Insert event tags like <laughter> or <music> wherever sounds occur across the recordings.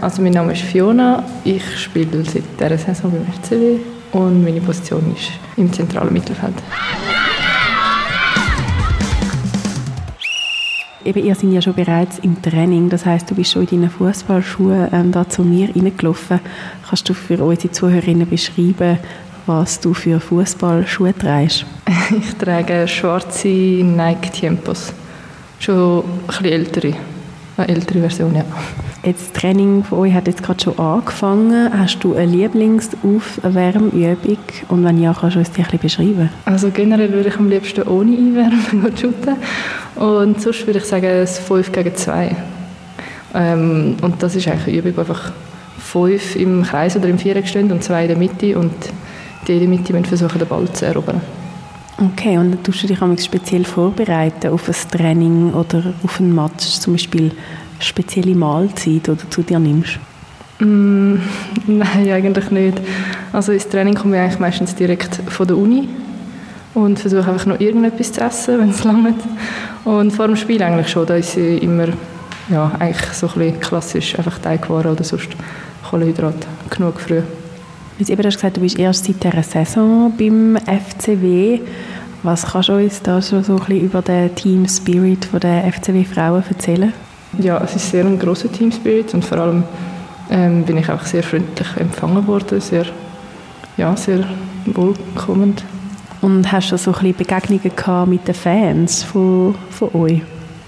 Also mein Name ist Fiona, ich spiele seit dieser Saison beim FCW und meine Position ist im zentralen Mittelfeld. Eben, ihr seid ja schon bereits im Training, das heißt, du bist schon in deinen Fußballschuhen ähm, da zu mir reingelaufen. Kannst du für unsere Zuhörerinnen beschreiben, was du für Fußballschuhe trägst? <laughs> Ich trage schwarze Nike Tiempos, schon ein bisschen ältere, eine ältere Version, ja. Jetzt, das Training von euch hat jetzt gerade schon angefangen. Hast du eine Lieblingsaufwärmübung? Und wenn ja, kannst du uns die ein bisschen beschreiben? Also generell würde ich am liebsten ohne Einwärmen <laughs> shooten. Und sonst würde ich sagen, es 5 gegen 2. Ähm, und das ist eigentlich eine Übung, wo einfach fünf im Kreis oder im Viereck stehen und zwei in der Mitte. Und die in der Mitte müssen versuchen, den Ball zu erobern. Okay, und dann tust du dich speziell vorbereiten auf ein Training oder auf ein Match, zum Beispiel spezielle Mahlzeit, die du zu dir nimmst? Mm, <laughs> nein, eigentlich nicht. Also ins Training komme ich eigentlich meistens direkt von der Uni und versuche einfach noch irgendetwas zu essen, <laughs> wenn es langt. Und vor dem Spiel eigentlich schon, da ist sie immer ja, eigentlich so ein bisschen klassisch einfach Teigwaren oder sonst Kohlenhydrat genug früh. Jetzt eben, du hast gesagt, du bist erst seit dieser Saison beim FCW. Was kannst du uns da schon so ein bisschen über den Team Spirit der FCW Frauen erzählen? Ja, es ist sehr ein großer Team Spirit und vor allem ähm, bin ich auch sehr freundlich empfangen worden, sehr, ja, sehr wohlkommend. Und hast du so ein bisschen Begegnungen gehabt mit den Fans von, von euch?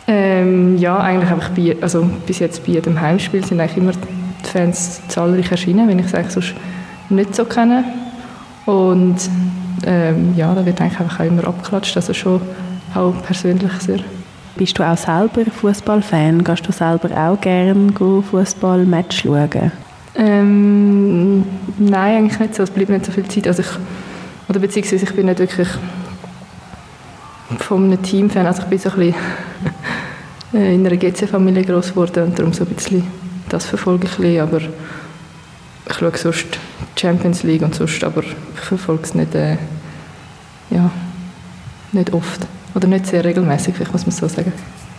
Ähm, ja, eigentlich einfach bei, also bis jetzt bei jedem Heimspiel sind eigentlich immer die Fans zahlreich erschienen, wenn ich es eigentlich sonst nicht so kenne. Und ähm, ja, da wird eigentlich einfach auch immer abgeklatscht, also schon auch persönlich sehr bist du auch selber Fußballfan? Gehst du selber auch gerne Fußballmatch schauen? Ähm, nein, eigentlich nicht so. Es bleibt nicht so viel Zeit. Also ich, oder beziehungsweise ich bin nicht wirklich von einem Teamfan. Also ich bin so ein bisschen <laughs> in einer GC-Familie groß geworden und darum so ein bisschen das verfolge ich ein bisschen, aber ich schaue sonst Champions League und sonst, aber ich verfolge es nicht, äh, ja, nicht oft. Oder nicht sehr regelmäßig, vielleicht muss man so sagen.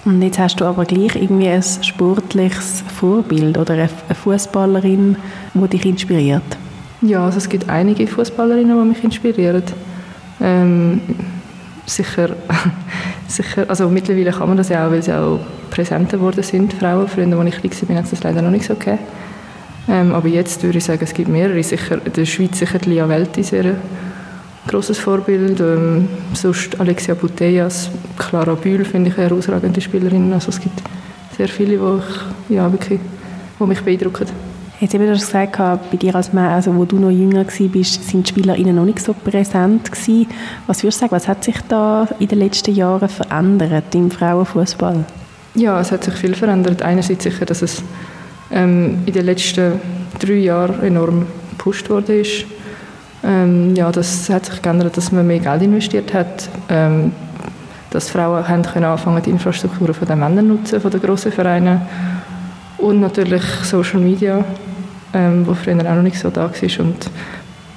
Und jetzt hast du aber gleich irgendwie ein sportliches Vorbild oder eine Fußballerin, die dich inspiriert. Ja, also es gibt einige Fußballerinnen, die mich inspirieren. Ähm, sicher, <laughs> sicher, also mittlerweile kann man das ja auch, weil sie auch präsenter geworden sind, Frauen. Früher, als ich klein war, hat es das leider noch nicht so gegeben. Ähm, aber jetzt würde ich sagen, es gibt mehrere. Sicher, in der Schweiz sicher Lia Welti sehr großes Vorbild. Ähm, sonst Alexia Putellas, Clara Bühl finde ich eine herausragende Spielerin. Also es gibt sehr viele, die, ich, ja, wirklich, die mich beeindrucken. Jetzt eben, du hast gesagt, bei dir als Mann, also wo du noch jünger warst, sind die SpielerInnen noch nicht so präsent gewesen. Was würdest du sagen, was hat sich da in den letzten Jahren verändert im Frauenfußball? Ja, es hat sich viel verändert. Einerseits sicher, dass es ähm, in den letzten drei Jahren enorm gepusht worden ist. Ähm, ja, das hat sich geändert, dass man mehr Geld investiert hat, ähm, dass Frauen haben können anfangen, die Infrastrukturen von den Männern nutzen, von den grossen Vereinen. Und natürlich Social Media, ähm, wo früher auch noch nicht so da war. Und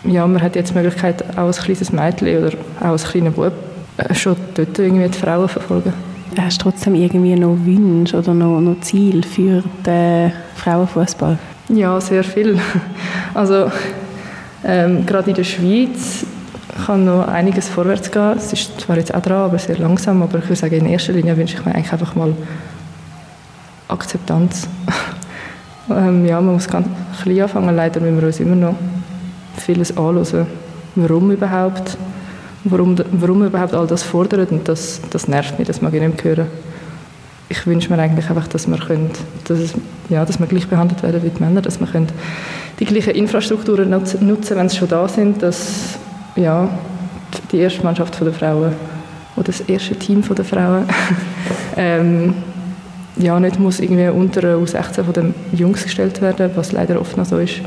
ja, man hat jetzt die Möglichkeit, auch als kleines Mädchen oder auch als kleiner Bub äh, schon dort irgendwie die Frauen verfolgen. Hast du trotzdem irgendwie noch Wünsche oder noch, noch Ziel für den Frauenfußball? Ja, sehr viel. Also ähm, gerade in der Schweiz kann noch einiges vorwärts gehen. Es ist zwar jetzt auch dran, aber sehr langsam. Aber ich würde sagen, in erster Linie wünsche ich mir eigentlich einfach mal Akzeptanz. <laughs> ähm, ja, man muss ganz klein anfangen. Leider müssen wir uns immer noch vieles anschauen. Warum überhaupt? Warum, warum überhaupt all das fordert? Und das, das nervt mich, das mag ich nicht mehr hören. Ich wünsche mir eigentlich einfach, dass wir, können, dass, ja, dass wir gleich behandelt werden wie die Männer, dass wir können die gleichen Infrastrukturen nutzen, nutzen wenn sie schon da sind, dass ja, die erste Mannschaft der Frauen oder das erste Team der Frauen <laughs> ähm, ja, nicht muss irgendwie unter U16 von den Jungs gestellt werden, was leider oft noch so ist.